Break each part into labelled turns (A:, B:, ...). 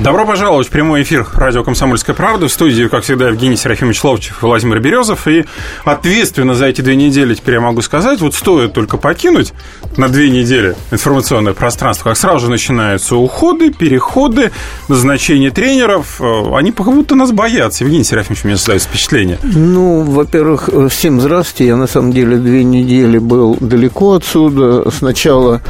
A: Добро пожаловать в прямой эфир радио «Комсомольская правда». В студии, как всегда, Евгений Серафимович Ловчев и Владимир Березов. И ответственно за эти две недели, теперь я могу сказать, вот стоит только покинуть на две недели информационное пространство, как сразу же начинаются уходы, переходы, назначение тренеров. Э, они как будто нас боятся. Евгений Серафимович, у меня создается впечатление.
B: Ну, во-первых, всем здравствуйте. Я, на самом деле, две недели был далеко отсюда. Сначала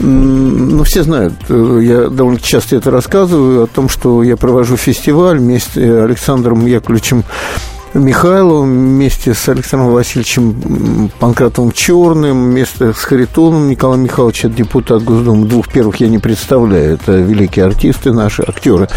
B: ну, все знают, э, я довольно часто это рассказываю, о том, что я провожу фестиваль вместе с Александром Яковлевичем Михайловым вместе с Александром Васильевичем Панкратовым Черным, вместе с Харитоном Николаем Михайловичем, депутат Госдумы. Двух первых я не представляю, это великие артисты наши, актеры.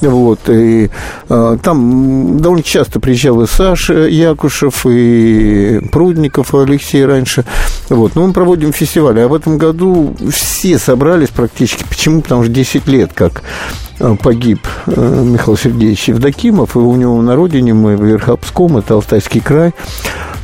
B: Вот, и а, там довольно часто приезжал и Саша Якушев, и Прудников, Алексей раньше. Вот, но мы проводим фестиваль. А в этом году все собрались практически. Почему? Потому что 10 лет как а, погиб а, Михаил Сергеевич Евдокимов, и у него на родине мы в Верхопском, это Алтайский край,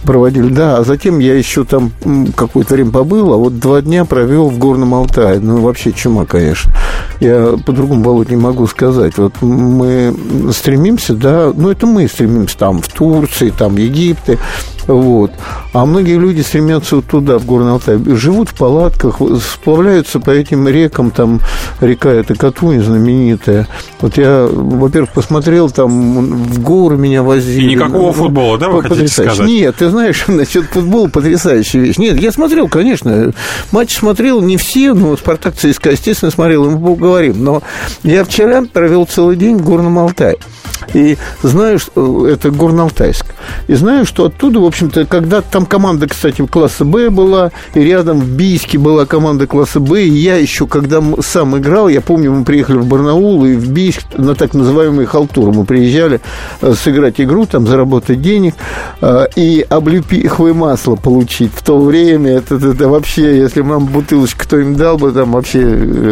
B: проводили, да. А затем я еще там какое-то время побыл, а вот два дня провел в Горном Алтае. Ну, вообще чума, конечно. Я по-другому, Володь, не могу сказать. Вот мы стремимся, да, ну, это мы стремимся там в Турции, там Египте, вот. А многие люди стремятся вот туда, в Горный Алтай, живут в палатках, сплавляются по этим рекам, там река это Катунь знаменитая. Вот я, во-первых, посмотрел, там в горы меня возили.
A: И никакого футбола, да, вы хотите сказать?
B: Нет, ты знаешь, насчет футбола потрясающая вещь. Нет, я смотрел, конечно, матч смотрел не все, но Спартак ЦСКА, естественно, смотрел, и мы поговорим. Но я вчера провел целый день в Горном Алтае. И знаю, что это Горно-Алтайск. И знаю, что оттуда, в общем-то, когда там команда, кстати, класса Б была, и рядом в Бийске была команда класса Б, и я еще, когда сам играл, я помню, мы приехали в Барнаул и в Бийск на так называемый халтур. Мы приезжали э, сыграть игру, там заработать денег э, и облепиховое масло получить. В то время это, это, это вообще, если нам бутылочку кто им дал бы, там вообще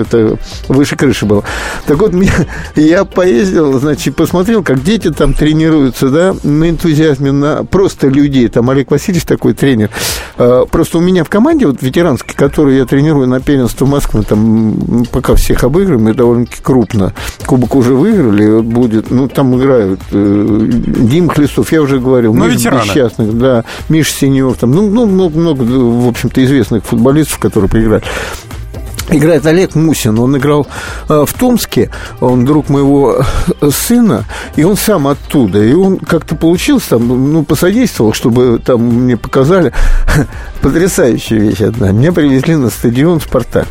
B: это выше крыши было. Так вот, я поездил, значит, посмотрел, смотрел, как дети там тренируются, да, на энтузиазме, на просто людей. Там Олег Васильевич такой тренер. А, просто у меня в команде, вот ветеранской, которую я тренирую на первенство Москвы, там пока всех обыгрываем, и довольно-таки крупно. Кубок уже выиграли, будет, ну, там играют э, Дим Хлестов, я уже говорил,
A: ну, Миша
B: Несчастных, да, Миша Синев, там, ну, ну, много, много, в общем-то, известных футболистов, которые поиграли играет Олег Мусин. Он играл э, в Томске, он друг моего э, сына, и он сам оттуда. И он как-то получился там, ну, посодействовал, чтобы там мне показали потрясающая вещь одна. Меня привезли на стадион «Спартак».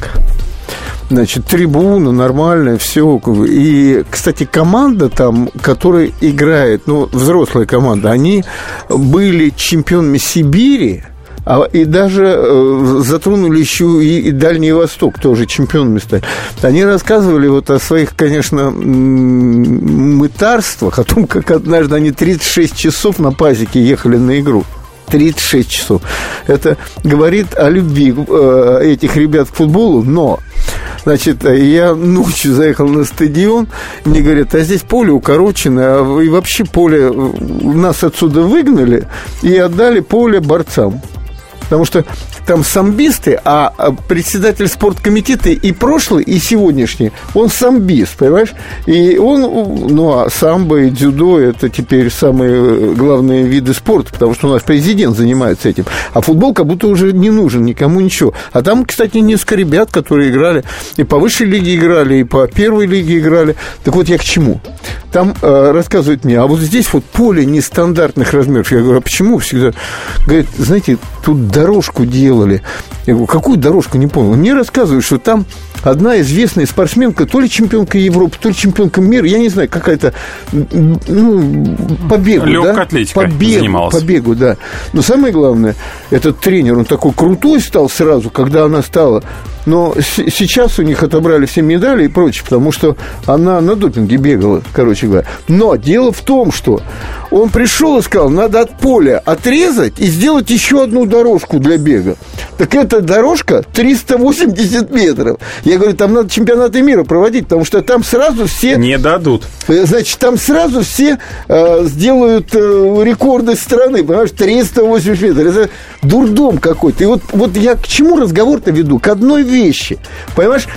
B: Значит, трибуна нормальная, все. И, кстати, команда там, которая играет, ну, взрослая команда, они были чемпионами Сибири, а, и даже э, затронули еще и, и Дальний Восток, тоже чемпионами стали. Они рассказывали вот о своих, конечно, мытарствах, о том, как однажды они 36 часов на пазике ехали на игру. 36 часов. Это говорит о любви э, этих ребят к футболу, но Значит, я ночью заехал на стадион, мне говорят, а здесь поле укорочено, а и вообще поле нас отсюда выгнали и отдали поле борцам потому что там самбисты, а, а председатель спорткомитета и прошлый, и сегодняшний, он самбист, понимаешь? И он, ну, а самбо и дзюдо – это теперь самые э, главные виды спорта, потому что у нас президент занимается этим. А футбол как будто уже не нужен никому ничего. А там, кстати, несколько ребят, которые играли, и по высшей лиге играли, и по первой лиге играли. Так вот я к чему? Там э, рассказывают мне, а вот здесь вот поле нестандартных размеров. Я говорю, а почему всегда? Говорит, знаете, тут дорожку делали. Я говорю, какую дорожку, не помню. Мне рассказывают, что там одна известная спортсменка, то ли чемпионка Европы, то ли чемпионка мира, я не знаю, какая-то, ну, по бегу,
A: Легкая да? атлетика по бегу, занималась.
B: По бегу, да. Но самое главное, этот тренер, он такой крутой стал сразу, когда она стала но сейчас у них отобрали все медали и прочее, потому что она на допинге бегала, короче говоря. Но дело в том, что он пришел и сказал, надо от поля отрезать и сделать еще одну дорожку для бега. Так эта дорожка 380 метров. Я говорю, там надо чемпионаты мира проводить, потому что там сразу все...
A: Не дадут.
B: Э, Значит, там сразу все э, сделают э, рекорды страны, понимаешь, 380 метров. Это дурдом какой-то. И вот, вот я к чему разговор-то веду? К одной вещи. Понимаешь,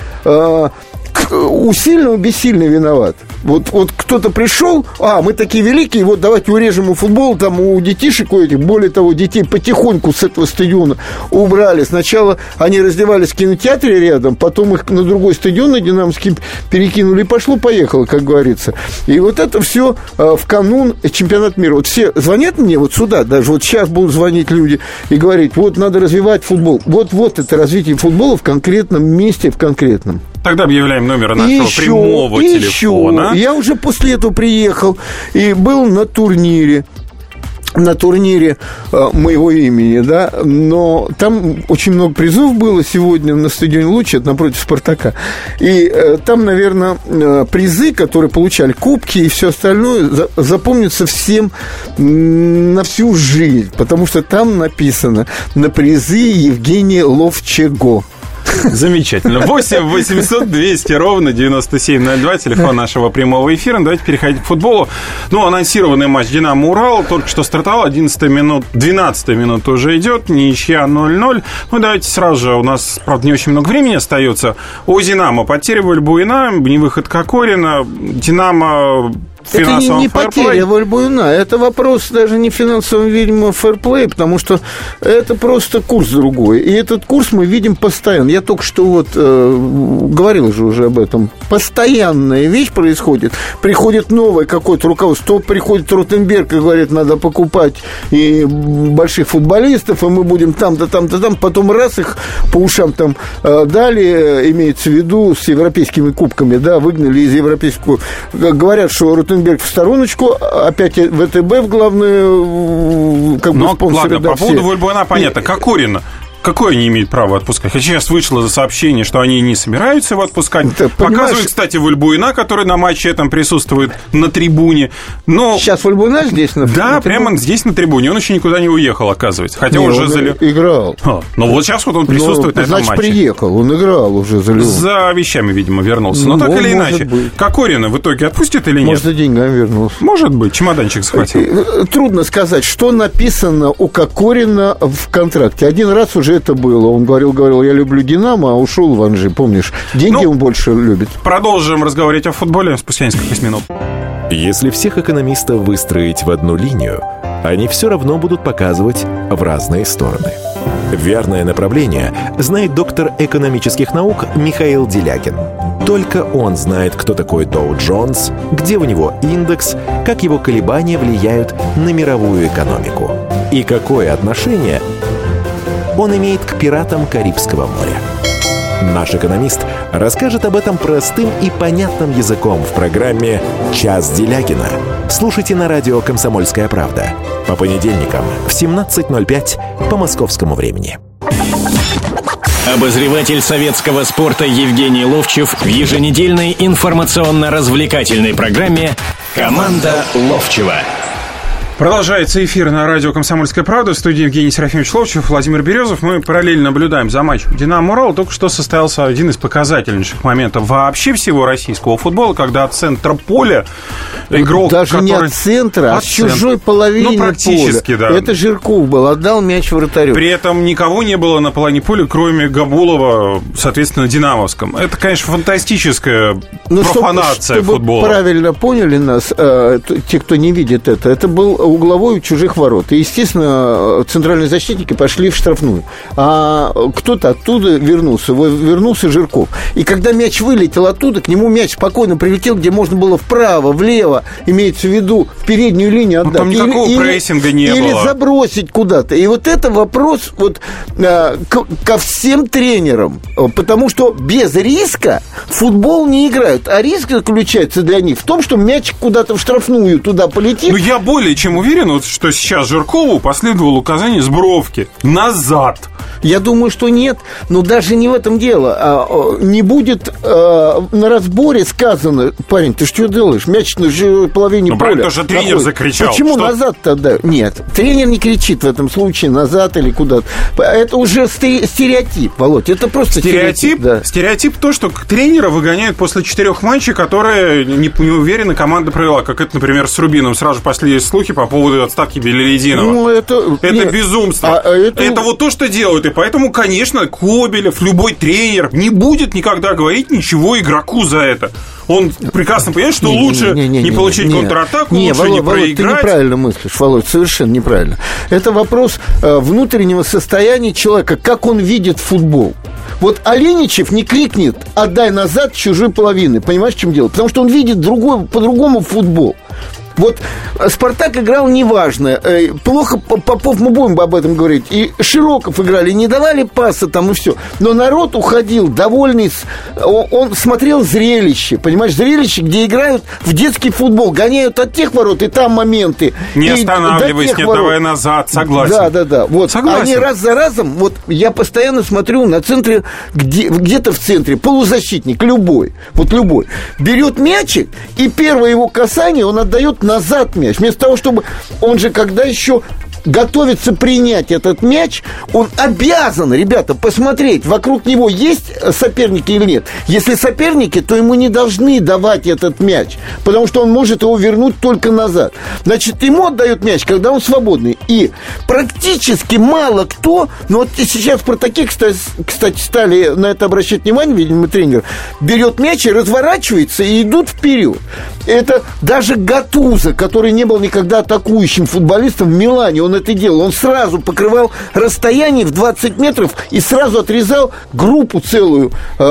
B: у сильного бессильный виноват. Вот, вот кто-то пришел, а, мы такие великие, вот давайте урежем ему футбол, там у детишек у этих, более того, детей потихоньку с этого стадиона убрали. Сначала они раздевались в кинотеатре рядом, потом их на другой стадион, на Динамовский, перекинули, и пошло-поехало, как говорится. И вот это все в канун чемпионат мира. Вот все звонят мне вот сюда, даже вот сейчас будут звонить люди и говорить, вот надо развивать футбол. Вот-вот это развитие футбола в конкретном месте, в конкретном.
A: Тогда объявляем номер
B: И
A: нашего
B: еще,
A: прямого
B: и
A: телефона.
B: еще. Я уже после этого приехал и был на турнире на турнире э, моего имени, да, но там очень много призов было сегодня на стадионе Луч, это напротив Спартака. И э, там, наверное, э, призы, которые получали, кубки и все остальное, за- запомнятся всем на всю жизнь, потому что там написано на призы Евгения Ловчего.
A: Замечательно. 8 800 200 ровно 9702, телефон нашего прямого эфира. Давайте переходить к футболу. Ну, анонсированный матч «Динамо-Урал» только что стартовал, 11 минут, 12 минут уже идет, ничья 0-0. Ну, давайте сразу же, у нас, правда, не очень много времени остается. У «Динамо» потеря Вальбуина, не выход Кокорина, «Динамо»
B: Это не, не потеря Вальбуина, это вопрос даже не финансового, видимо, фэрплей, потому что это просто курс другой. И этот курс мы видим постоянно. Я только что вот э, говорил же уже об этом. Постоянная вещь происходит. Приходит новое какое-то руководство. То приходит Ротенберг и говорит, надо покупать и больших футболистов, и мы будем там-то, там-то, там. Потом раз их по ушам там э, дали, имеется в виду с европейскими кубками, да, выгнали из европейского. Говорят, что Ротенберг в стороночку, опять ВТБ в главные как бы
A: Но,
B: спонсоры.
A: ладно,
B: да,
A: по
B: все.
A: поводу Вальбуана понятно. Кокорина. Какое они имеют право отпускать? Хотя сейчас вышло сообщение, что они не собираются его отпускать.
B: Ты понимаешь-
A: Показывают, кстати, Вальбуина, который на матче этом присутствует на трибуне. Но
B: Сейчас Вальбуна здесь на
A: да,
B: на
A: прямо здесь на трибуне. Он еще никуда не уехал, оказывается. Хотя
B: Не,
A: уже
B: он
A: зале-
B: играл.
A: А, Ну вот сейчас вот он присутствует
B: Ну,
A: на этом
B: значит,
A: матче.
B: приехал, он играл уже за Леон.
A: За вещами, видимо, вернулся. Но
B: Ну,
A: так или иначе.
B: быть.
A: Кокорина в итоге отпустит или нет?
B: Может, за деньгами вернулся.
A: Может быть, чемоданчик схватил.
B: Э, Трудно сказать, что написано у Кокорина в контракте. Один раз уже это было. Он говорил, говорил, я люблю Динамо, а ушел в Анжи, помнишь? Деньги
A: Ну,
B: он больше любит.
A: Продолжим разговаривать о футболе спустя несколько минут.
C: Если всех экономистов выстроить в одну линию, они все равно будут показывать в разные стороны. Верное направление знает доктор экономических наук Михаил Делякин. Только он знает, кто такой Доу Джонс, где у него индекс, как его колебания влияют на мировую экономику и какое отношение он имеет к пиратам Карибского моря. Наш экономист расскажет об этом простым и понятным языком в программе «Час Делягина». Слушайте на радио «Комсомольская правда» по понедельникам в 17.05 по московскому времени. Обозреватель советского спорта Евгений Ловчев в еженедельной информационно-развлекательной программе «Команда Ловчева».
A: Продолжается эфир на радио «Комсомольская правда». В студии Евгений Серафимович Ловчев, Владимир Березов. Мы параллельно наблюдаем за матчем «Динамо-Урал». Только что состоялся один из показательнейших моментов вообще всего российского футбола, когда от центра поля игрок,
B: Даже не
A: который...
B: от центра, а
A: От
B: с чужой
A: центра.
B: половины
A: Ну, практически,
B: поля.
A: да.
B: Это Жирков был, отдал мяч вратарю.
A: При этом никого не было на половине поля, кроме Габулова, соответственно, Динамовском. Это, конечно, фантастическая
B: Ну, чтоб-
A: профанация
B: чтобы
A: футбола.
B: правильно поняли нас, э, те, кто не видит это, это был угловой у чужих ворот. И, естественно, центральные защитники пошли в штрафную. А кто-то оттуда вернулся. Вернулся Жирков. И когда мяч вылетел оттуда, к нему мяч спокойно прилетел, где можно было вправо, влево, имеется в виду, в переднюю линию
A: Ну,
B: отдать.
A: там никакого прессинга не
B: или
A: было.
B: забросить куда-то. И вот это вопрос вот, э, к- ко всем тренерам. Потому что без риска футбол не играют. А риск заключается для них в том, что мяч куда-то в штрафную туда полетит.
A: Ну, я более чем уверен, вот, что сейчас Жиркову последовало указание с бровки назад.
B: Я думаю, что нет. Но даже не в этом дело. А, не будет а, на разборе сказано, парень, ты что делаешь? Мяч на же половине
A: ну,
B: поля. Ну,
A: тоже тренер находит. закричал.
B: Почему что? назад тогда? Нет, тренер не кричит в этом случае назад или куда-то. Это уже стереотип, Володь. Это просто
A: стереотип. Стереотип, да. стереотип то, что тренера выгоняют после четырех матчей, которые не, не уверены команда провела. Как это, например, с Рубином. Сразу пошли слухи по поводу отставки Белелединова. Ну, это... Это нет, безумство. А, это... это вот то, что делают. И поэтому, конечно, Кобелев, любой тренер не будет никогда говорить ничего игроку за это. Он прекрасно понимает, что не, лучше не, не, не, не получить не, контратаку, не, лучше Володь, не проиграть.
B: Володь, ты неправильно мыслишь, Володь, совершенно неправильно. Это вопрос э, внутреннего состояния человека, как он видит футбол. Вот Оленичев не крикнет «отдай назад чужой половины». Понимаешь, в чем дело? Потому что он видит другой, по-другому футбол. Вот Спартак играл неважно. Э, плохо Попов, мы будем об этом говорить. И Широков играли, не давали паса там и все. Но народ уходил довольный. Он смотрел зрелище. Понимаешь, зрелище, где играют в детский футбол. Гоняют от тех ворот, и там моменты.
A: Не останавливайся, не давай назад. Согласен.
B: Да, да, да. Вот. Согласен. Они раз за разом, вот я постоянно смотрю на центре, где, где-то в центре, полузащитник, любой, вот любой, берет мячик, и первое его касание он отдает назад мяч. Вместо того, чтобы... Он же когда еще готовится принять этот мяч, он обязан, ребята, посмотреть, вокруг него есть соперники или нет. Если соперники, то ему не должны давать этот мяч, потому что он может его вернуть только назад. Значит, ему отдают мяч, когда он свободный. И практически мало кто, ну вот сейчас про таких, кстати, стали на это обращать внимание, видимо, тренер, берет мяч и разворачивается и идут вперед. Это даже Гатуза, который не был никогда атакующим футболистом в Милане, он это делал. Он сразу покрывал расстояние в 20 метров и сразу отрезал группу целую э,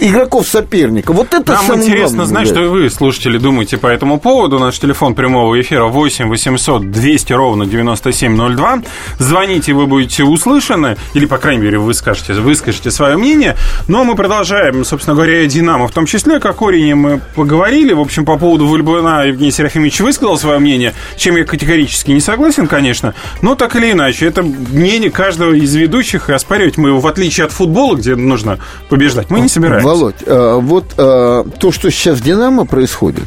B: игроков соперника. Вот это
A: Нам интересно знать, да. что и вы, слушатели, думаете по этому поводу. Наш телефон прямого эфира 8 800 200 ровно 9702. Звоните, вы будете услышаны, или, по крайней мере, вы скажете, выскажете свое мнение. Но мы продолжаем, собственно говоря, Динамо в том числе. Как Орине мы поговорили. В общем, по поводу Вульбуна Евгений Серафимович высказал свое мнение, чем я категорически категорически не согласен, конечно, но так или иначе, это мнение каждого из ведущих, и оспаривать мы его, в отличие от футбола, где нужно побеждать, мы не собираемся.
B: Володь, э, вот э, то, что сейчас в «Динамо» происходит,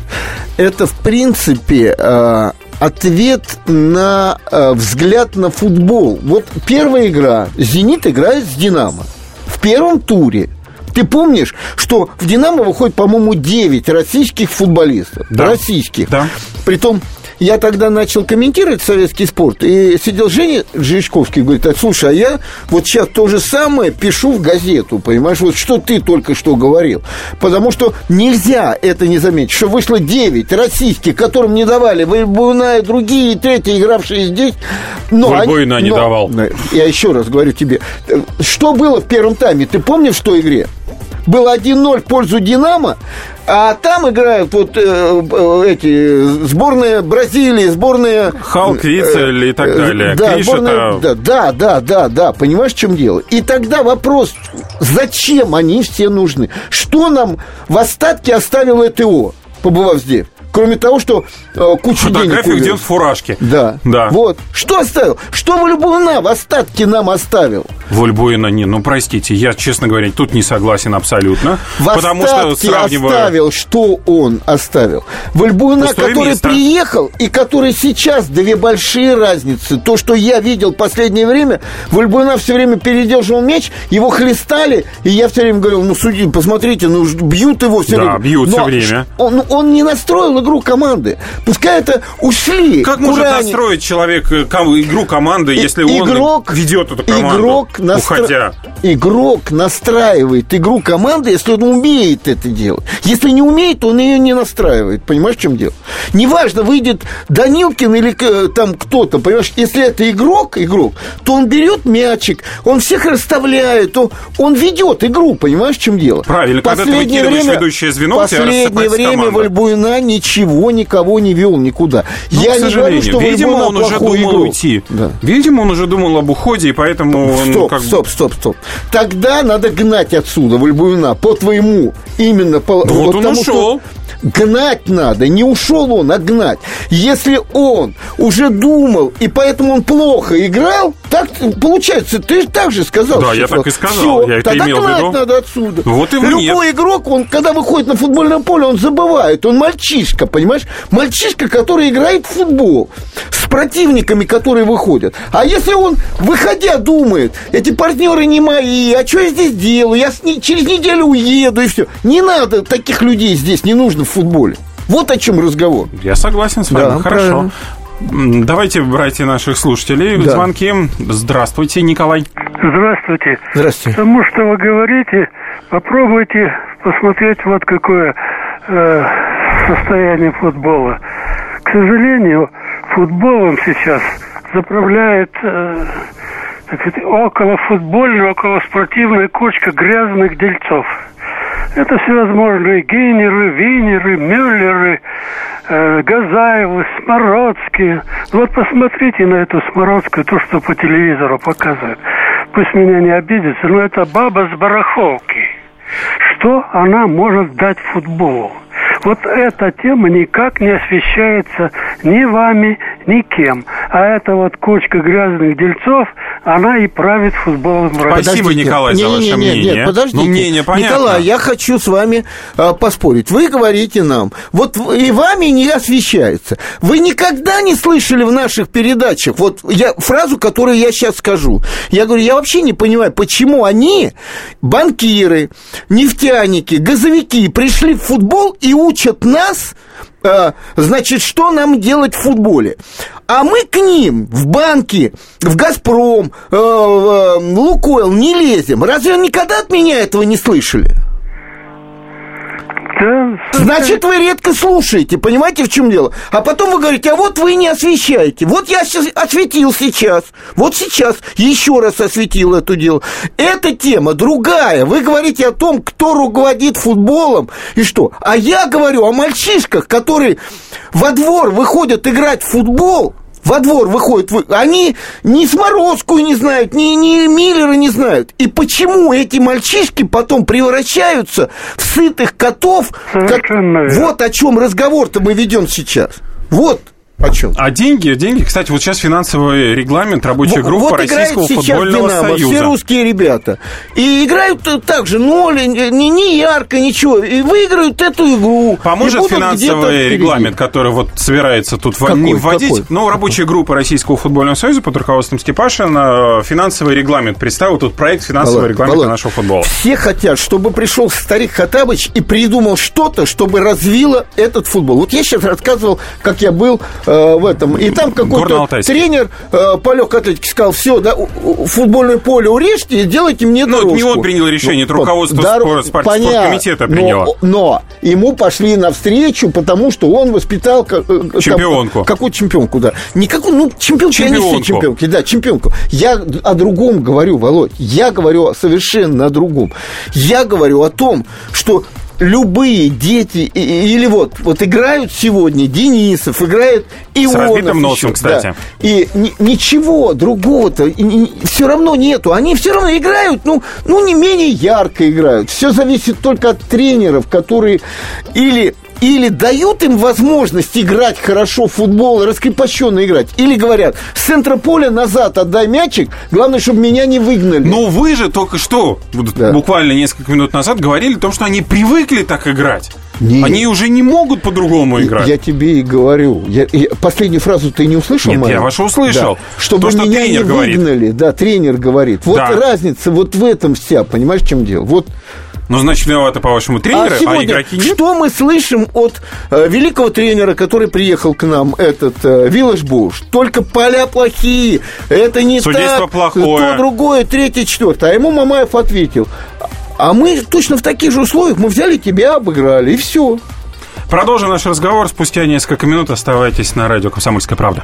B: это, в принципе, э, ответ на взгляд на футбол. Вот первая игра. «Зенит» играет с «Динамо». В первом туре ты помнишь, что в «Динамо» выходит, по-моему, 9 российских футболистов. Да. Российских. Да. Притом я тогда начал комментировать советский спорт, и сидел Женя Жичковский, говорит, а, слушай, а я вот сейчас то же самое пишу в газету, понимаешь, вот что ты только что говорил. Потому что нельзя это не заметить, что вышло 9 российских, которым не давали Вальбуна и другие, и третьи, игравшие здесь.
A: Но Вальбуина они, не
B: но,
A: давал.
B: Я еще раз говорю тебе, что было в первом тайме, ты помнишь в той игре? Было 1-0 в пользу «Динамо», а там играют вот э, э, эти сборные Бразилии, сборные...
A: Халк, Вицель и так э, далее.
B: Да, сборная, да, да, да, да, да, понимаешь, в чем дело? И тогда вопрос, зачем они все нужны? Что нам в остатке оставил ЭТО, побывав здесь? Кроме того, что э, кучу
A: Фотография,
B: денег...
A: где он в фуражке.
B: Да. да. Вот. Что оставил? Что Вальбуина в остатке нам оставил?
A: Вальбуина не, ну простите, я, честно говоря, тут не согласен абсолютно.
B: В потому что сравниваю... оставил, что он оставил? Вальбуина, который место. приехал и который сейчас, две большие разницы. То, что я видел в последнее время, Вальбуина все время передерживал мяч, его хлестали, и я все время говорил, ну, суди, посмотрите, ну, бьют его все
A: да,
B: время.
A: Да, бьют Но все время.
B: Он, он не настроил игру команды. Пускай это ушли.
A: Как может настроить человек э, игру команды, если игрок, он ведет эту команду, игрок настро... уходя?
B: Игрок настраивает игру команды, если он умеет это делать. Если не умеет, он ее не настраивает. Понимаешь, в чем дело? Неважно, выйдет Данилкин или э, там кто-то, понимаешь, если это игрок, игрок, то он берет мячик, он всех расставляет, он, он ведет игру, понимаешь, в чем дело?
A: Правильно, последнее когда ты время, ведущее звено,
B: последнее время Вальбуина ничего ничего никого не вел никуда.
A: Ну, Я не говорю, что Видимо, он уже думал игру. уйти. Да. Видимо, он уже думал об уходе, и поэтому...
B: Стоп,
A: ну, как...
B: стоп, стоп, стоп. Тогда надо гнать отсюда Вальбуина по твоему именно... По,
A: ну, вот он ушел. Что
B: Гнать надо, не ушел он, а гнать. Если он уже думал, и поэтому он плохо играл, так получается, ты так же сказал.
A: Да, я так и сказал,
B: Все,
A: я это
B: тогда
A: имел в виду.
B: надо отсюда.
A: Вот его
B: Любой игрок, он, когда выходит на футбольное поле, он забывает, он мальчишка, понимаешь? Мальчишка, который играет в футбол с противниками, которые выходят. А если он, выходя, думает, эти партнеры не мои, а что я здесь делаю? Я с ней- через неделю уеду и все. Не надо таких людей здесь, не нужно в футболе. Вот о чем разговор.
A: Я согласен с вами.
B: Да,
A: Хорошо.
B: правильно.
A: Давайте брать и наших слушателей.
B: Да.
A: Звонки. Здравствуйте, Николай.
D: Здравствуйте.
B: Здравствуйте.
D: Тому, что вы говорите, попробуйте посмотреть вот какое э, состояние футбола. К сожалению, футболом сейчас заправляет э, около футбольная, около спортивная кучка грязных дельцов. Это всевозможные гейнеры, винеры, мюллеры, э, Газаевы, Смородские. Вот посмотрите на эту Смородскую, то, что по телевизору показывают. Пусть меня не обидится, но это баба с барахолки. Что она может дать футболу? Вот эта тема никак не освещается ни вами, ни кем. А эта вот кучка грязных дельцов, она и правит футболом в России.
A: Спасибо,
B: Подождите.
A: Николай, за
B: Не, не,
A: ваше
B: не, не,
A: мнение.
B: Нет, подождите.
A: Ну, мнение понятно.
B: Николай, я хочу с вами а, поспорить. Вы говорите нам, вот и вами не освещается. Вы никогда не слышали в наших передачах вот я, фразу, которую я сейчас скажу. Я говорю, я вообще не понимаю, почему они, банкиры, нефтяники, газовики, пришли в футбол и учат нас значит, что нам делать в футболе? А мы к ним в банки, в Газпром, э, в э, Лукойл не лезем. Разве никогда от меня этого не слышали?
D: Да,
B: Значит, вы редко слушаете, понимаете, в чем дело? А потом вы говорите, а вот вы не освещаете. Вот я осветил сейчас, вот сейчас еще раз осветил эту дело. Эта тема другая. Вы говорите о том, кто руководит футболом и что. А я говорю о мальчишках, которые во двор выходят играть в футбол, во двор выходят, вы- они ни Смородскую не знают, ни, ни Миллера не знают. И почему эти мальчишки потом превращаются в сытых котов? как-
D: верно.
B: Вот о чем разговор-то мы ведем сейчас. Вот о чем.
A: А деньги, деньги, кстати, вот сейчас финансовый регламент рабочей группы
B: вот
A: Российского футбольного
B: «Динамо», все
A: союза.
B: русские ребята. И играют э, так же, ноль, не, не ярко, ничего. И выиграют эту игру.
A: Поможет финансовый регламент, который вот собирается тут
B: Какой?
A: вводить.
B: Какой?
A: Ну, рабочая группа Российского футбольного союза под руководством Степашина э, финансовый регламент представил тут проект финансового
B: Володь,
A: регламента
B: Володь,
A: нашего футбола.
B: Все хотят, чтобы пришел старик Хатабыч и придумал что-то, чтобы развило этот футбол. Вот я сейчас рассказывал, как я был э, в этом. И там какой-то тренер э, по легкой атлетике сказал, все, да, футбольное поле урежьте и делайте мне
A: Ну, это
B: дорожку.
A: не он принял решение, это
B: вот,
A: руководство
B: дор-
A: спор- спорт-
B: понятно.
A: приняло.
B: Но, но ему пошли навстречу, потому что он воспитал... э, там-
A: Чемпионку.
B: какую чемпионку, да. Никакую, ну, чемпионку, я не
A: Чемпионку.
B: все чемпионки, да, чемпионку. Я о другом говорю, Володь. Я говорю совершенно о другом. Я говорю о том, что любые дети и- и- или вот вот играют сегодня Денисов играет
A: разбитым носом,
B: еще,
A: кстати.
B: да. и ни- ничего другого-то все равно нету они все равно играют ну ну не менее ярко играют все зависит только от тренеров которые или или дают им возможность играть хорошо в футбол, раскрепощенно играть, или говорят, с центра поля назад отдай мячик, главное, чтобы меня не выгнали.
A: Но вы же только что,
B: Да.
A: буквально несколько минут назад, говорили о том, что они привыкли так играть.
B: Нет.
A: Они уже не могут по-другому играть.
B: Я тебе и говорю. Я, я- последнюю фразу ты не услышал?
A: Нет,
B: мою?
A: я вашу услышал.
B: Да. Чтобы
A: То, что
B: меня
A: тренер
B: не
A: говорит.
B: выгнали. Да, тренер говорит. Вот
A: Да.
B: разница вот в этом вся. Понимаешь, в чем дело? Вот
A: Ну, значит, виноваты, по-вашему, тренеры, а,
B: сегодня
A: игроки нет?
B: что мы слышим от э, великого тренера, который приехал к нам, этот э, Виллаж Буш? Только поля плохие, это не
A: Судейство
B: так,
A: плохое.
B: то, другое, третье, четвертое. А ему Мамаев ответил, а мы точно в таких же условиях, мы взяли тебя, обыграли, и все.
A: Продолжим наш разговор спустя несколько минут. Оставайтесь на радио «Комсомольская правда».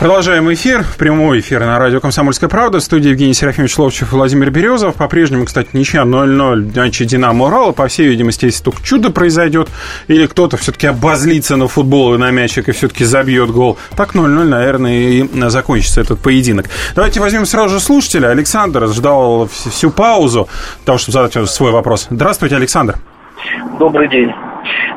A: Продолжаем эфир. Прямой эфир на радио «Комсомольская правда». В студии Евгений Серафимович Ловчев и Владимир Березов. По-прежнему, кстати, ничья 0-0 матче «Динамо» Урала. По всей видимости, если только чудо произойдет, или кто-то все-таки обозлится на футбол и на мячик и все-таки забьет гол, так 0-0, наверное, и закончится этот поединок. Давайте возьмем сразу же слушателя. Александр ждал всю паузу того, чтобы задать свой вопрос. Здравствуйте, Александр.
E: Добрый день.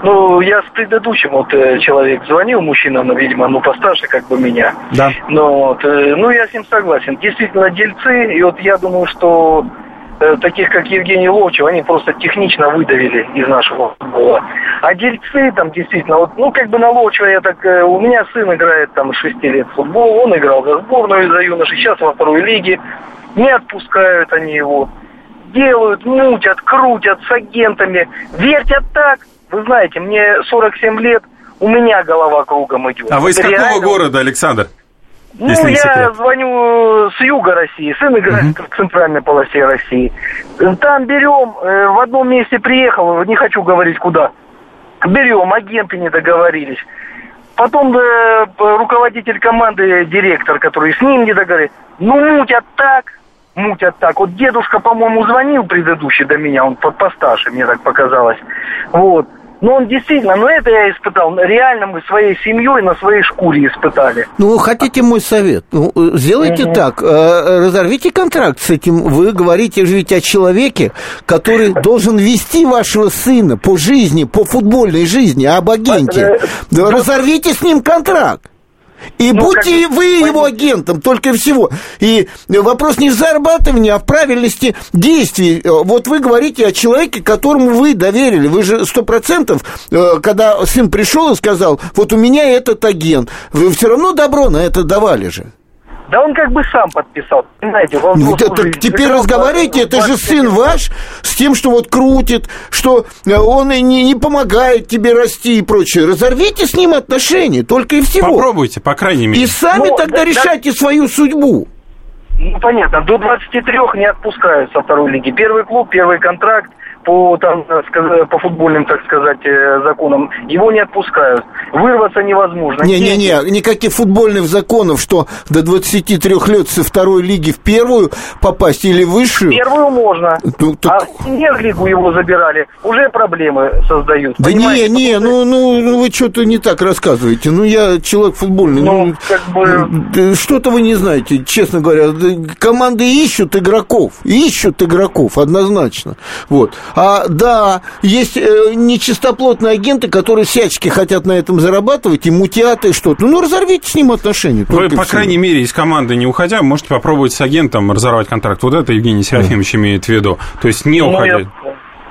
E: Ну, я с предыдущим вот э, человек звонил, мужчина, ну, видимо, ну, постарше как бы меня.
A: Да.
E: Но, вот, э, ну, я с ним согласен. Действительно, дельцы, и вот я думаю, что э, таких, как Евгений Ловчев, они просто технично выдавили из нашего футбола. А дельцы там действительно, вот, ну, как бы на Ловчева я так, у меня сын играет там 6 лет в футбол, он играл за сборную, за юношей, сейчас во второй лиге, не отпускают они его делают, мутят, крутят с агентами, вертят так. Вы знаете, мне 47 лет, у меня голова кругом идет.
A: А вы из
E: Это
A: какого
E: реально-
A: города, Александр?
E: Ну, я
A: секрет?
E: звоню с юга России, сын играет в центральной полосе России. Там берем, э, в одном месте приехал, не хочу говорить куда. Берем, агенты не договорились. Потом э, руководитель команды, директор, который с ним не договорились. Ну, мутят так, мутят так. Вот дедушка, по-моему, звонил предыдущий до меня, он по- постарше, мне так показалось. Вот. Но он действительно, ну это я испытал, реально мы своей семьей на своей шкуре испытали.
B: Ну, хотите мой совет? Ну, э, сделайте так, э, разорвите контракт с этим. Вы говорите же ведь о человеке, который должен вести вашего сына по жизни, по футбольной жизни, об агенте.
E: Э,
B: Разорвите с ним контракт. И
E: Ну,
B: будьте
E: как
B: вы его агентом, только и всего. И вопрос не в зарабатывании, а в правильности действий. Э, Вот вы говорите о человеке, которому вы доверили. Вы же сто процентов, э, когда сын пришел и сказал, вот у меня этот агент, вы все равно добро на это давали же.
E: Да он как бы сам подписал, понимаете. Он,
B: Ну, это-
E: уже
B: теперь разговаривайте, это же
E: 20
B: сын ваш, с тем, что вот крутит, что э, он и не, не помогает тебе расти и прочее. Разорвите с ним отношения, только и всего.
A: Попробуйте, по крайней мере.
B: И сами
E: Ну,
B: тогда
E: да-
B: решайте свою судьбу.
E: Ну, понятно, до 23 не отпускают со второй лиги. Первый клуб, первый контракт по, там, э, сказ- по футбольным, так сказать, э, законам, его не отпускают. Вырваться невозможно.
B: Не-не-не, никаких футбольных законов, что до 23 лет со второй лиги в первую попасть или выше.
E: Первую можно.
B: Ну, так-
E: А в премьер-лигу его забирали, уже проблемы создают.
B: Да не,
E: понимаете?
B: не, ну, ну, ну вы что-то не так рассказываете. Ну, я человек футбольный.
E: Ну,
B: Ну,
E: как бы-
B: что-то вы не знаете, честно говоря. Команды ищут игроков. Ищут игроков, однозначно. Вот. А да, есть э, нечистоплотные агенты, которые всячески хотят на этом зарабатывать и мутят и что-то. Ну, разорвите с ним отношения.
A: Вы, по
B: всего.
A: крайней мере, из команды не уходя, можете попробовать с агентом разорвать контракт. Вот это Евгений Серафимович имеет в виду. То есть не
E: Ну,
A: уходя.
E: я-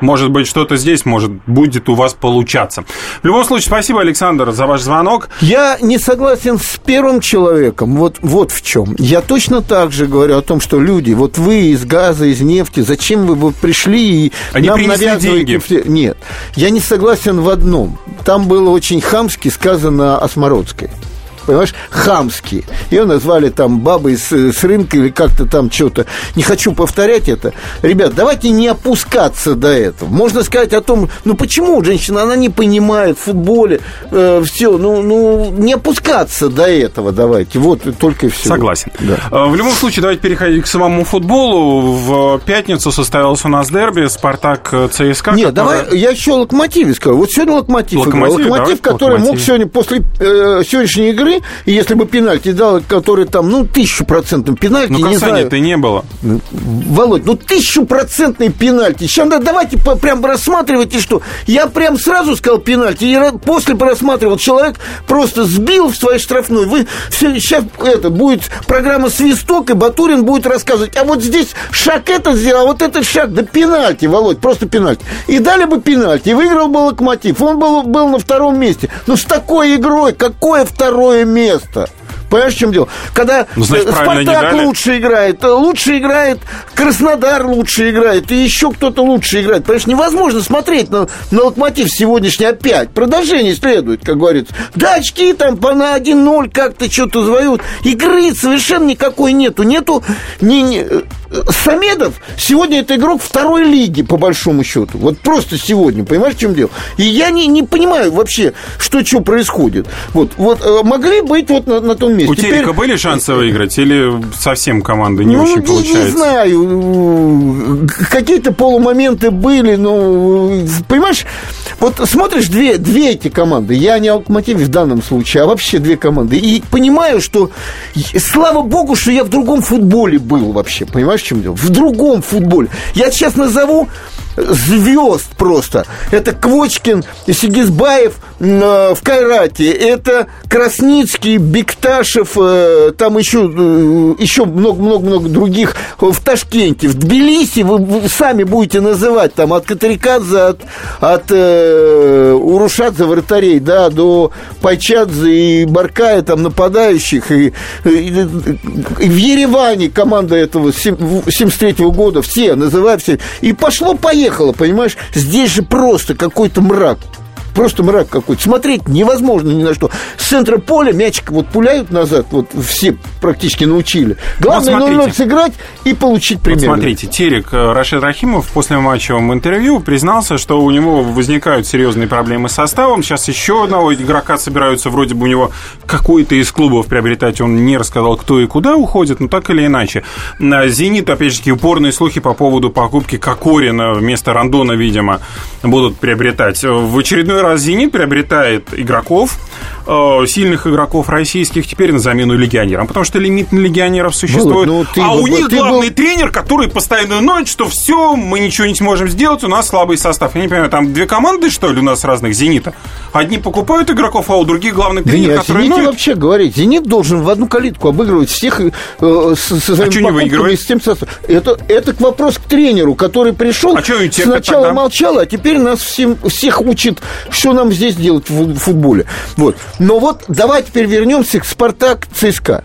A: Может быть, что-то здесь может будет у вас получаться. В любом случае, спасибо, Александр, за ваш звонок.
B: Я не согласен с первым человеком. Вот, вот в чем. Я точно так же говорю о том, что люди, вот вы из газа, из нефти, зачем вы вот пришли и
A: Они
B: нам навязываете
A: деньги.
B: Нет, я не согласен в одном. Там было очень хамски сказано о Смородской. Понимаешь, хамски. Ее назвали там бабой с, с рынка или как-то там что-то. Не хочу повторять это. Ребят, давайте не опускаться до этого. Можно сказать о том, ну почему женщина, она не понимает в футболе, все, ну, ну не опускаться до этого давайте. Вот только и все.
A: Согласен.
B: Да.
A: Э, В любом случае, давайте переходить к самому футболу. В пятницу состоялось у нас дерби Спартак э, ЦСКА.
B: Нет,
A: которое-
B: давай, я еще о Локомотиве скажу. Вот сегодня Локомотив,
A: Локомотив,
B: играл.
A: давай,
B: Локомотив, который мог
A: Локомотив.
B: сегодня после э, сегодняшней игры, и если бы пенальти дал, который там, ну, тысячу процентов пенальти,
A: Ну,
B: не знаю.
A: касания-то не было.
B: Володь, ну тысячупроцентный пенальти. Сейчас да, давайте по- прям рассматривайте, что я прям сразу сказал пенальти, и после просматривал, человек просто сбил в своей штрафной. Вы сейчас это будет программа свисток, и Батурин будет рассказывать, а вот здесь шаг этот сделал, а вот этот шаг, да пенальти, Володь, просто пенальти. И дали бы пенальти, и выиграл бы Локомотив. Он был, был на втором месте. Ну с такой игрой, какое второе место? Понимаешь, в чем дело? Когда
A: Ну, значит,
B: э, Спартак лучше играет, э, лучше играет Краснодар лучше играет, и еще кто-то лучше играет. Понимаешь, невозможно смотреть на, на локомотив сегодняшний опять. Продолжение следует, как говорится. Да, очки там по на 1-0 как-то что-то завоюют. Игры совершенно никакой нету. Нету ни, ни- э, Самедов сегодня это игрок второй лиги, по большому счету. Вот просто сегодня, понимаешь, в чем дело? И я не, не понимаю вообще, что что происходит. Вот, вот могли быть вот на, на том месте.
A: У Терека
B: Теперь-
A: были шансы выиграть или совсем команда не
B: ну,
A: очень получается?
B: не знаю. Какие-то полумоменты были, но, понимаешь, вот смотришь две, две эти команды, я не о локомотиве в данном случае, а вообще две команды, и понимаю, что слава богу, что я в другом футболе был вообще, понимаешь, в чем дело? В другом футболе. Я сейчас назову звезд просто. Это Квочкин, Сигизбаев э, в Кайрате, это Красницкий, Бекташев, э, там еще, э, еще много-много-много других в Ташкенте, в Тбилиси вы, сами будете называть там от Катарикадзе, от, от э, Урушадзе, вратарей, да, до Пайчадзе и Баркая, там нападающих, и, и- и в Ереване команда этого 73 года, все, называй все, и пошло-поехало, понимаешь, здесь же просто какой-то мрак. Просто мрак какой-то. Смотреть невозможно ни на что. С центра поля мячик вот пуляют назад, вот все практически научили. Главное
A: Вот
B: 0-0
A: смотрите.
B: сыграть и получить
A: Вот
B: пример.
A: смотрите, Терек э, Рашид Рахимов после матчевом интервью признался, что у него возникают серьезные проблемы с составом. Сейчас еще одного игрока собираются вроде бы у него какой-то из клубов приобретать. Он не рассказал, кто и куда уходит, но так или иначе. На «Зенит», опять же, упорные слухи по поводу покупки Кокорина вместо Рандона, видимо, будут приобретать. В очередной раз «Зенит» приобретает игроков, э, сильных игроков российских, теперь на замену легионерам, потому что лимит на легионеров существует.
B: ну ты
A: а у них
B: ты
A: главный
B: был-
A: тренер, который постоянно ноет, что все, мы ничего не сможем сделать, у нас слабый состав. Я не понимаю, там две команды, что ли, у нас разных «Зенита»? Одни покупают игроков, а у других главный
B: Да
A: тренер,
B: нет, о
A: который
B: «Зените»
A: ноет.
B: вообще говорить. «Зенит» должен в одну калитку обыгрывать всех э, со, со своими
A: А чё не
B: покупками
A: выигрывает?
B: с тем составом. Это, это вопрос к тренеру, который пришел,
A: А
B: сначала
A: тогда?
B: молчал, а теперь нас всем, всех учит, что нам здесь делать в футболе. Вот. Но вот давай теперь вернемся к «Спартак» ЦСКА.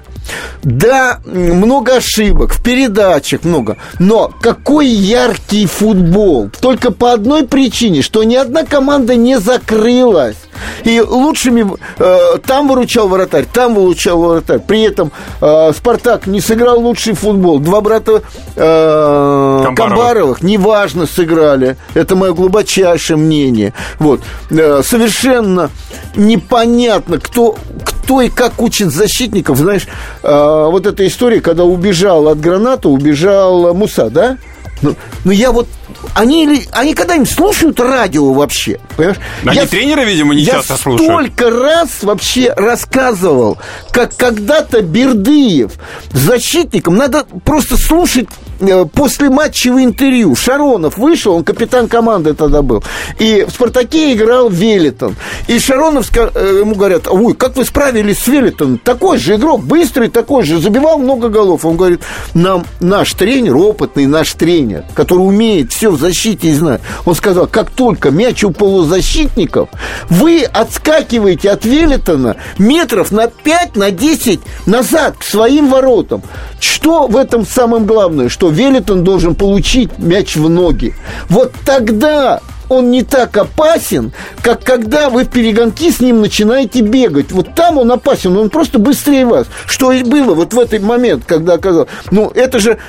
B: Да, много ошибок, в передачах много. Но какой яркий футбол. Только по одной причине, что ни одна команда не закрылась. И лучшими э, там выручал вратарь, там выручал вратарь. При этом э, Спартак не сыграл лучший футбол. Два брата э,
A: Камбаровых.
B: Камбаровых неважно сыграли. Это мое глубочайшее мнение. Вот. Э, совершенно непонятно, кто, кто и как учит защитников. Знаешь, э, вот эта история, когда убежал от граната, убежал Муса, да? Ну, ну я вот... Они, они когда-нибудь слушают радио вообще? Понимаешь?
A: Они
B: Я-
A: тренеры, видимо, не
B: я
A: часто слушают.
B: столько раз вообще рассказывал, как когда-то Бердыев защитником, надо просто слушать э, после матчевое интервью. Шаронов вышел, он капитан команды тогда был, и в «Спартаке» играл Велитон. И Шаронов э, ему говорят, ой, как вы справились с Велитоном? Такой же игрок, быстрый такой же, забивал много голов. Он говорит, нам наш тренер, опытный наш тренер, который умеет все в защите и знает, он сказал, как только мяч у полузащитников, вы отскакиваете от Велитона метров на 5, на 10 назад к своим воротам. Что в этом самом главное? Что Велитон должен получить мяч в ноги. Вот тогда он не так опасен, как когда вы в перегонки с ним начинаете бегать. Вот там он опасен, он просто быстрее вас. Что и было вот в этот момент, когда оказалось. Ну, это же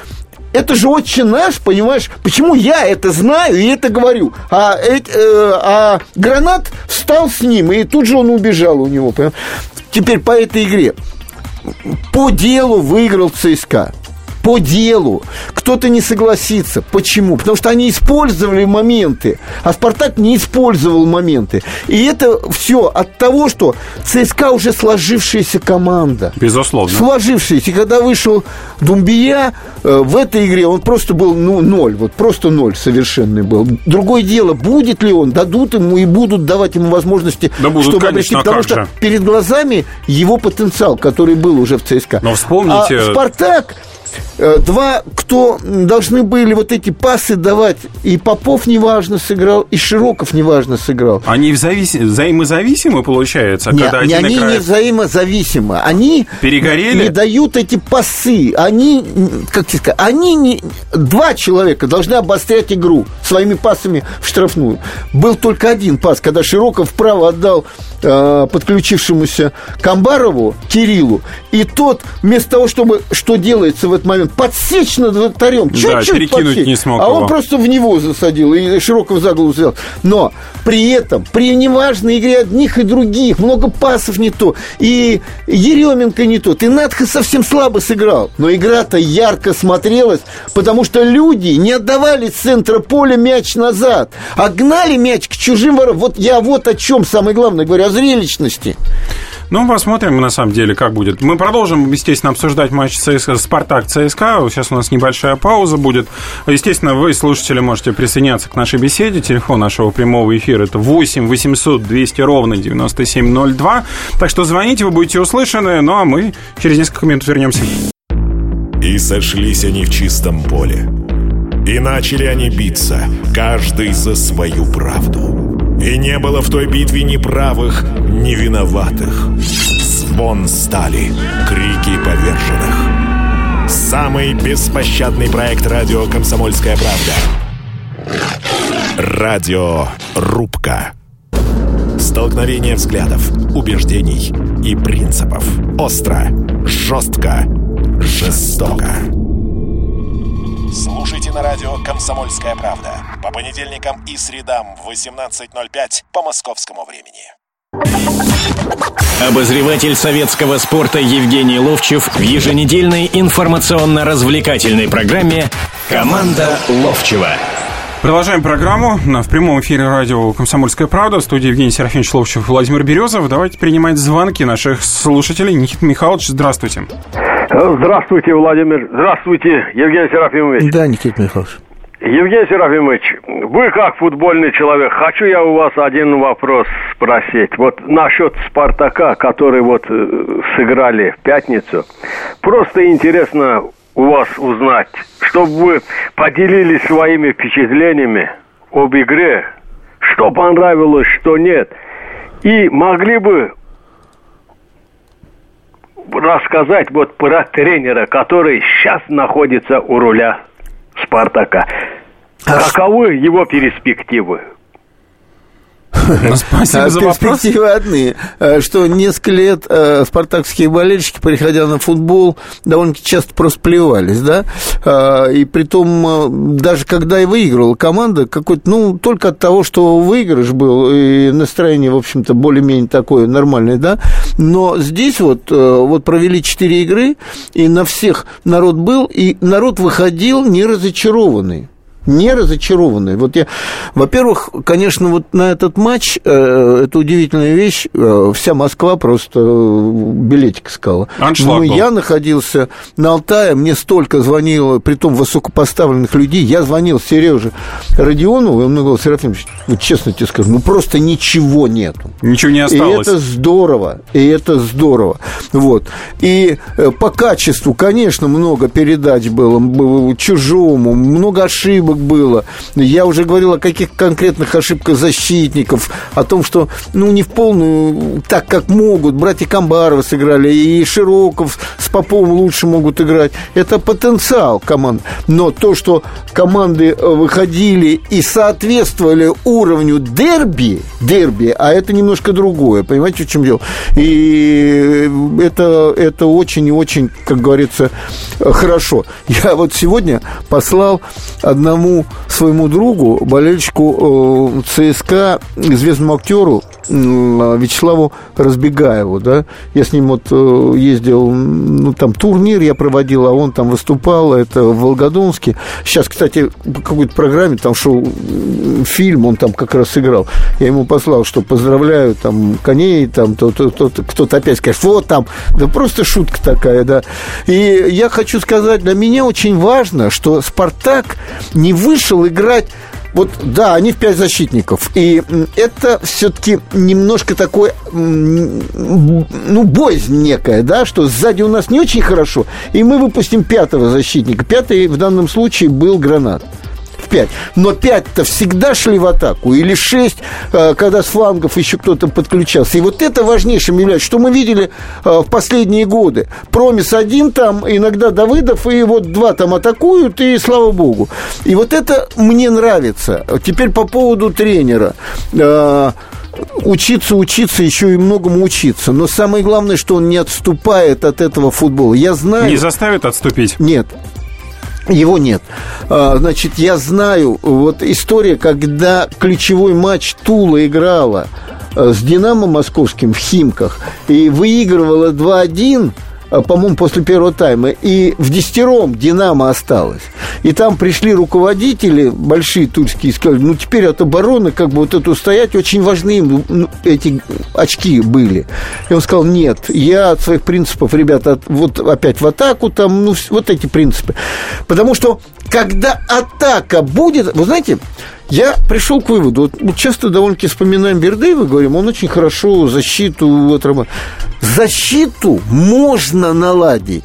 B: это же отче наш, понимаешь? Почему я это знаю и это говорю? А, эт- э, а гранат встал с ним, и тут же он убежал у него. понимаешь? Теперь по этой игре. По делу выиграл ЦСКА. По делу. Кто-то не согласится. Почему? Потому что они использовали моменты, а Спартак не использовал моменты. И это все от того, что ЦСКА уже сложившаяся команда
A: Безусловно.
B: сложившийся. И когда вышел Думбия, э, в этой игре он просто был ну, ноль, вот просто ноль совершенный был. Другое дело, будет ли он, дадут ему и будут давать ему возможности,
A: Да будут,
B: чтобы
A: конечно,
B: обрести,
A: а
B: потому
A: как
B: что
A: же?
B: перед глазами его потенциал, который был уже в ЦСКА.
A: Но вспомните-
B: А Спартак два, кто должны были вот эти пасы давать, и Попов неважно сыграл, и Широков неважно сыграл.
A: Они взавис... взаимозависимы, получается?
B: Нет,
A: когда
B: не, они
A: играет...
B: не взаимозависимы. Они
A: Перегорели?
B: не дают эти пасы. Они, как тебе сказать, они не... Два человека должны обострять игру своими пасами в штрафную. Был только один пас, когда Широков вправо отдал э, подключившемуся Камбарову, Кириллу, и тот вместо того, чтобы, что делается в этот момент, подсечь вратарем,
A: Да,
B: чуть-чуть
A: перекинуть
B: подсечь,
A: не смог
B: а
A: его.
B: он просто в него засадил и Широков за голову взял. Но при этом, при неважной игре одних и других, много пасов не то, и Еременко не тот, и Надха совсем слабо сыграл. Но игра-то ярко смотрелась, потому что люди не отдавали с центра поля мяч назад, а гнали мяч к чужим воротам. Вот я вот о чем самое главное говорю, о зрелищности.
A: Ну, посмотрим, на самом деле, как будет. Мы продолжим, естественно, обсуждать матч ЦСКА, «Спартак-ЦСКА». Сейчас у нас небольшая пауза будет. Естественно, вы, слушатели, можете присоединяться к нашей беседе. Телефон нашего прямого эфира – это 8 800 200 ровно 9702. Так что звоните, вы будете услышаны. Ну, а мы через несколько минут вернемся.
C: И сошлись они в чистом поле. И начали они биться, каждый за свою правду. И не было в той битве ни правых, ни виноватых. Звон стали, крики поверженных. Самый беспощадный проект радио «Комсомольская правда». Радио «Рубка». Столкновение взглядов, убеждений и принципов. Остро, жестко, жестоко. Слушайте на радио «Комсомольская правда» по понедельникам и средам в 18.05 по московскому времени.
F: Обозреватель советского спорта Евгений Ловчев в еженедельной информационно-развлекательной программе «Команда Ловчева».
A: Продолжаем программу на, в прямом эфире радио «Комсомольская правда». В студии Евгений Серафимович Ловчев и Владимир Березов. Давайте принимать звонки наших слушателей. Никита Михайлович, здравствуйте.
G: Здравствуйте, Владимир. Здравствуйте, Евгений Серафимович.
B: Да, Никита Михайлович.
G: Евгений Серафимович, вы как футбольный человек, хочу я у вас один вопрос спросить. Вот насчет «Спартака», который вот э, сыграли в пятницу. Просто интересно у вас узнать, чтобы вы поделились своими впечатлениями об игре, что понравилось, что нет. И могли бы рассказать вот про тренера, который сейчас находится у руля Спартака. Каковы его перспективы?
A: Ну, Спасибо
B: А
A: за вопрос.
B: перспективы одни, э, что несколько лет э, спартакские болельщики, приходя на футбол, довольно-таки часто просто плевались, да, А, и при том, э, даже когда и выигрывала команда, какой-то, ну, только от того, что выигрыш был, и настроение, в общем-то, более-менее такое нормальное, да, но здесь вот, э, вот провели четыре игры, и на всех народ был, и народ выходил не разочарованный не разочарованный. Вот я, во-первых, конечно, вот на этот матч, э, это удивительная вещь, э, вся Москва просто э, билетик искала.
A: Аншлаг
B: Ну,
A: был.
B: я находился на Алтае, мне столько звонило, при том высокопоставленных людей, я звонил Сереже Родионову, и он мне говорил, Серафимович, вот честно тебе скажу, ну просто ничего нету.
A: Ничего не
B: И
A: осталось.
B: это здорово, и это здорово. Вот. И э, по качеству, конечно, много передач было, было чужому, много ошибок было. Я уже говорил о каких конкретных ошибках защитников, о том, что, ну, не в полную, так как могут. Братья Камбарова сыграли, и Широков с Поповым лучше могут играть. Это потенциал команд. Но то, что команды выходили и соответствовали уровню дерби, дерби, а это немножко другое, понимаете, в чем дело? И это, это очень и очень, как говорится, хорошо. Я вот сегодня послал одному своему другу, болельщику э, ЦСКА, известному актеру Вячеславу Разбегаеву, да, я с ним вот э, ездил, ну, там турнир я проводил, а он там выступал, это в Волгодонске. Сейчас, кстати, по какой-то программе там шел фильм, он там как раз сыграл. Я ему послал, что поздравляю там коней, там то- то- то- кто-то опять скажет, вот там, да просто шутка такая, да. И я хочу сказать, для меня очень важно, что Спартак не вышел играть вот, да, они в пять защитников. И это все-таки немножко такой, ну, боязнь некая, да, что сзади у нас не очень хорошо, и мы выпустим пятого защитника. Пятый в данном случае был гранат. 5. Но 5-то всегда шли в атаку. Или 6, э, когда с флангов еще кто-то подключался. И вот это важнейшим является, что мы видели э, в последние годы. Промис один там, иногда Давыдов, и вот два там атакуют, и слава богу. И вот это мне нравится. Теперь по поводу тренера э, учиться, учиться, еще и многому учиться. Но самое главное, что он не отступает от этого футбола. Я знаю...
A: Не заставит отступить?
B: Нет. Его нет. А, значит, я знаю, вот история, когда ключевой матч Тула играла э, с «Динамо» московским в Химках и выигрывала 2-1, Э, по-моему, после первого тайма. И в десятером «Динамо» осталось. И там пришли руководители, большие тульские, и сказали, ну, теперь от обороны как бы вот это устоять очень важны им ну, эти очки были. И он сказал, нет, я от своих принципов, ребята, вот опять в атаку, там, ну, вот эти принципы. Потому что, когда атака будет, вы знаете, я пришел к выводу, вот мы часто довольно-таки вспоминаем Бердыева, говорим, он очень хорошо защиту отработал. Защиту можно наладить.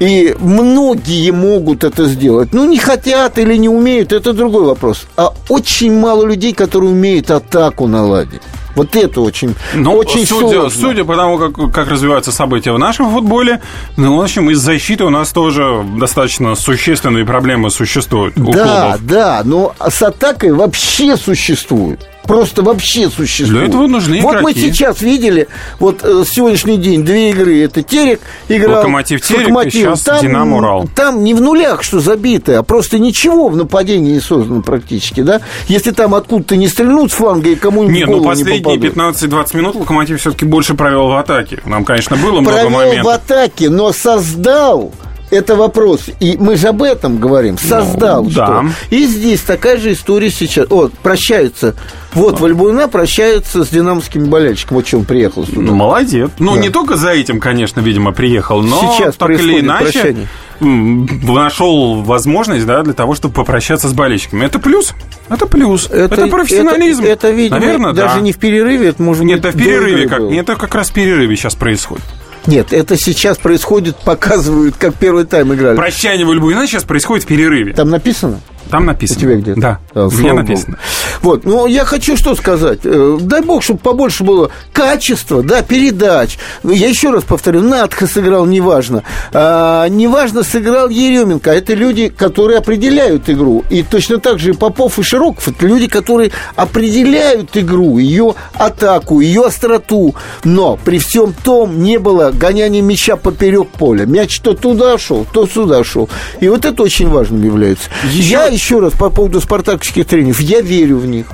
B: И многие могут это сделать. Ну, не хотят или не умеют, это другой вопрос. А очень мало людей, которые умеют атаку наладить. Вот это очень,
A: ну,
B: очень
A: судя,
B: сложно.
A: Судя по тому, как, как развиваются события в нашем футболе, ну, в общем, из защиты у нас тоже достаточно существенные проблемы существуют у
B: Да,
A: клубов.
B: да, но с атакой вообще существует просто вообще существует.
A: Для этого нужны
B: Вот
A: игроки.
B: мы сейчас видели, вот э, сегодняшний день две игры, это Терек играл
A: Локомотив Терек, и
B: Локомотивом.
A: сейчас Динамо Урал.
B: Там не в нулях, что забито, а просто ничего в нападении не создано практически, да? Если там откуда-то не стрельнут с фланга и кому-нибудь
A: Не,
B: в
A: ну
B: не
A: последние
B: попадут.
A: 15-20 минут Локомотив все-таки больше провел в атаке. Нам, конечно, было много
B: Провел в
A: моментов.
B: атаке, но создал это вопрос. И мы же об этом говорим. Создал
A: Ну,
B: что?
A: да.
B: И здесь такая же история сейчас. Вот, прощаются. Вот, Вальбуна прощается с динамовским болельщиком. Вот он приехал сюда.
A: Ну, молодец. Ну,
B: Да.
A: не только за этим, конечно, видимо, приехал, но
B: Сейчас
A: так или иначе
B: прощание.
A: нашел возможность, да, для того, чтобы попрощаться с болельщиками. Это плюс. Это плюс. Это, профессионализм.
B: Это, это, видимо,
A: Наверное,
B: даже
A: да.
B: не в перерыве, это может
A: Нет,
B: быть
A: это в
B: до
A: перерыве. Как,
B: было.
A: нет, это как раз в перерыве сейчас происходит.
B: Нет, это сейчас происходит, показывают, как первый тайм играли.
A: Прощание Вальбуина сейчас происходит в перерыве.
B: Там написано?
A: Там написано.
B: У тебя где-то?
A: Да,
B: А,
A: у
B: слава
A: меня
B: богу.
A: написано.
B: Вот, ну, я хочу что сказать. Э, Дай бог, чтобы побольше было качества, да, передач. Я еще раз повторю, Надха сыграл, неважно. А, неважно, сыграл Еременко. Это люди, которые определяют игру. И точно так же и Попов и Широков. Это люди, которые определяют игру, ее атаку, ее остроту. Но при всем том не было гоняния мяча поперек поля. Мяч то туда шел, то сюда шел. И вот это очень важным является. Я еще раз по поводу спартаковских тренеров. Я верю в них.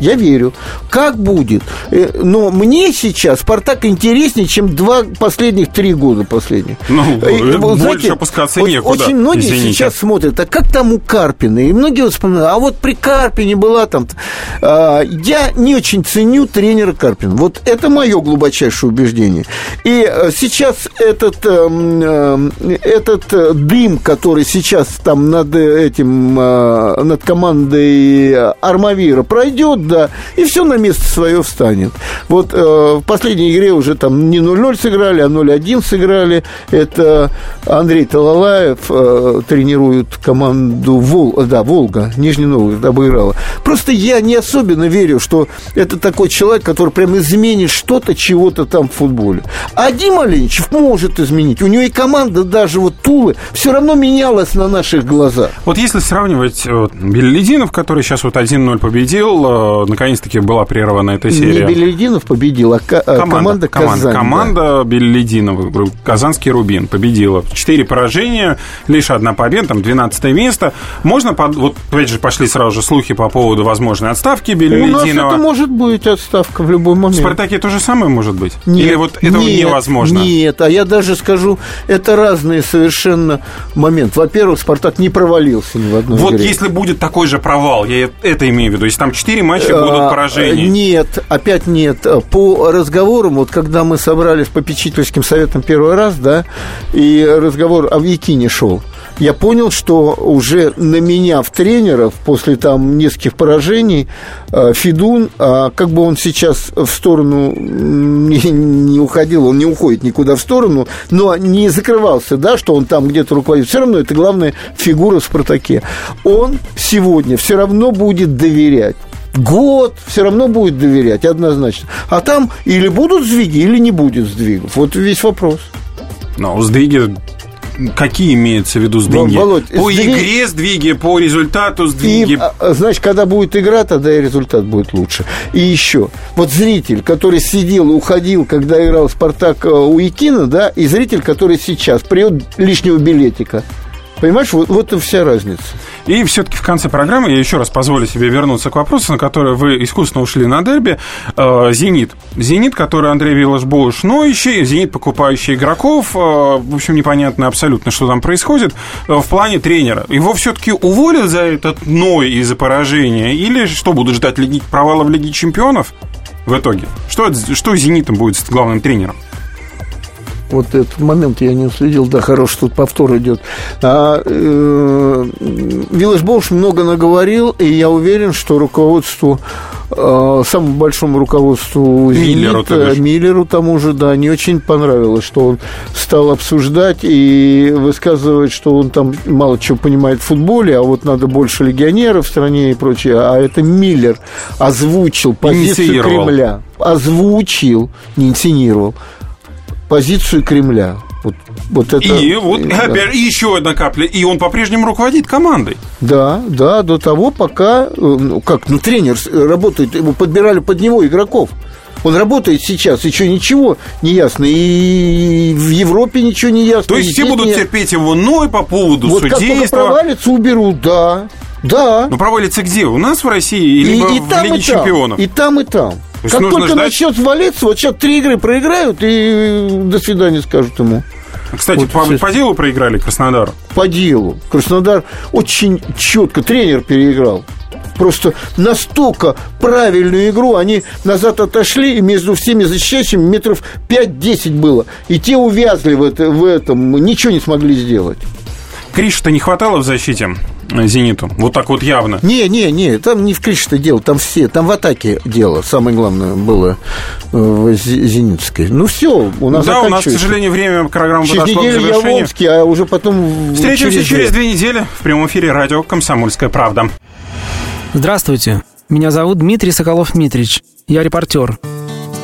B: Я верю. Как будет? Э, Но мне сейчас Спартак интереснее, чем два последних три года последних.
A: Ну,
B: Э,
A: э,
B: вот
A: больше опускаться
B: вот
A: некуда,
B: Очень многие
A: извините.
B: сейчас смотрят, а как там у Карпина? И многие вот вспоминают, а вот при Карпине была там... а, я не очень ценю тренера Карпина. Вот это мое глубочайшее убеждение. И э, сейчас этот, эм, э, этот э, дым, который сейчас там над этим, э, над командой Армавира пройдет, да, и все на место свое встанет. Вот э, в последней игре уже там не 0-0 сыграли, а 0-1 сыграли. Это Андрей Талалаев э, тренирует команду Вол, да, Волга, Нижний Новгород обыграла. Просто я не особенно верю, что это такой человек, который прям изменит что-то, чего-то там в футболе. А Дима Леничев может изменить. У него и команда даже вот Тулы все равно менялась на наших глазах.
A: Вот если сравнивать вот, Белелединов, который сейчас вот 1-0 победил, наконец-таки была прервана эта серия.
B: Не Белединов победил, а а команда,
A: команда,
B: Казань. да.
A: команда Белелединова, Ру- Казанский Рубин победила. Четыре поражения, лишь одна победа, там 12 место. Можно, под- вот опять же пошли сразу же слухи по поводу возможной отставки
B: У нас это
A: Белелединова.
B: может быть отставка в любой
A: В
B: момент.
A: Спартаке то же самое может быть?
B: Нет,
A: Или вот этого
B: нет,
A: невозможно?
B: Нет, а я даже скажу, это разные совершенно моменты. Во-первых, Спартак не провалился ни в одной
A: Вот
B: игре.
A: если будет такой же провал, я это имею в виду, если там четыре матча будут
B: А,
A: поражения.
B: Нет, опять нет. По разговорам, вот когда мы собрались по попечительским советом первый раз, да, и разговор о Якине шел, я понял, что уже на меня в тренеров после там нескольких поражений э, Федун, а как бы он сейчас в сторону не уходил, он не уходит никуда в сторону, но не закрывался, да, что он там где-то руководит. Все равно это главная фигура в «Спартаке». Он сегодня все равно будет доверять год, все равно будет доверять, однозначно. А там или будут сдвиги, или не будет сдвигов. Вот весь вопрос.
A: Но сдвиги какие имеются в виду сдвиги? Володь, по сдвиг... игре сдвиги, по результату сдвиги. И,
B: а, значит, когда будет игра, тогда и результат будет лучше. И еще, вот зритель, который сидел и уходил, когда играл Спартак э, у Якина, да, и зритель, который сейчас приет лишнего билетика. Понимаешь, вот, вот и вся разница.
A: И все-таки в конце программы я еще раз позволю себе вернуться к вопросу, на который вы искусственно ушли на дерби. Э, «Зенит». «Зенит», который Андрей Виллаш-Боуш ноющий, «Зенит», покупающий игроков. Э, в общем, непонятно абсолютно, что там происходит э, в плане тренера. Его все-таки уволят за этот ной из-за поражения? Или что, будут ждать лиги, провала в Лиге чемпионов в итоге? Что, что «Зенитом» будет главным тренером?
B: Вот этот момент я не уследил, да, хороший тут повтор идет. А, э, Виллаж Болш много наговорил, и я уверен, что руководству э, самому большому руководству
A: Миллеру,
B: Зенита, Миллеру тому же, да, не очень понравилось, что он стал обсуждать и высказывать, что он там мало чего понимает в футболе, а вот надо больше легионеров в стране и прочее. А это Миллер озвучил позицию Кремля. Озвучил, не инсценировал позицию Кремля.
A: Вот, вот это, и вот да. опять, еще одна капля. И он по-прежнему руководит командой.
B: Да, да, до того, пока, э, ну, как, ну, тренер работает, его подбирали под него игроков. Он работает сейчас, еще ничего не ясно. И в Европе ничего не ясно.
A: То есть все будут не... терпеть его ной по поводу вот судейства?
B: Как провалится, уберут, да. Да.
A: Но провалится где? У нас в России или и, и в там, Лиге
B: и
A: чемпионов?
B: И там, и там как только ждать... начнет валиться, вот сейчас три игры проиграют и до свидания скажут ему.
A: Кстати, вот по, по делу проиграли Краснодар?
B: По делу. Краснодар очень четко, тренер переиграл. Просто настолько правильную игру они назад отошли, и между всеми защищающими метров 5-10 было. И те увязли в, это, в этом, ничего не смогли сделать.
A: Криша-то не хватало в защите? «Зениту». Вот так вот явно.
B: Не, не, не, там не в Криште дело, там все, там в атаке дело. Самое главное было э, в «Зенитской». Ну, все,
A: у нас Да, у нас, к сожалению, время программы
B: Через
A: подошло
B: неделю к завершению. Яволжский, а уже потом...
A: Встретимся через, через две недели в прямом эфире радио «Комсомольская правда».
H: Здравствуйте, меня зовут Дмитрий Соколов-Митрич. Я репортер.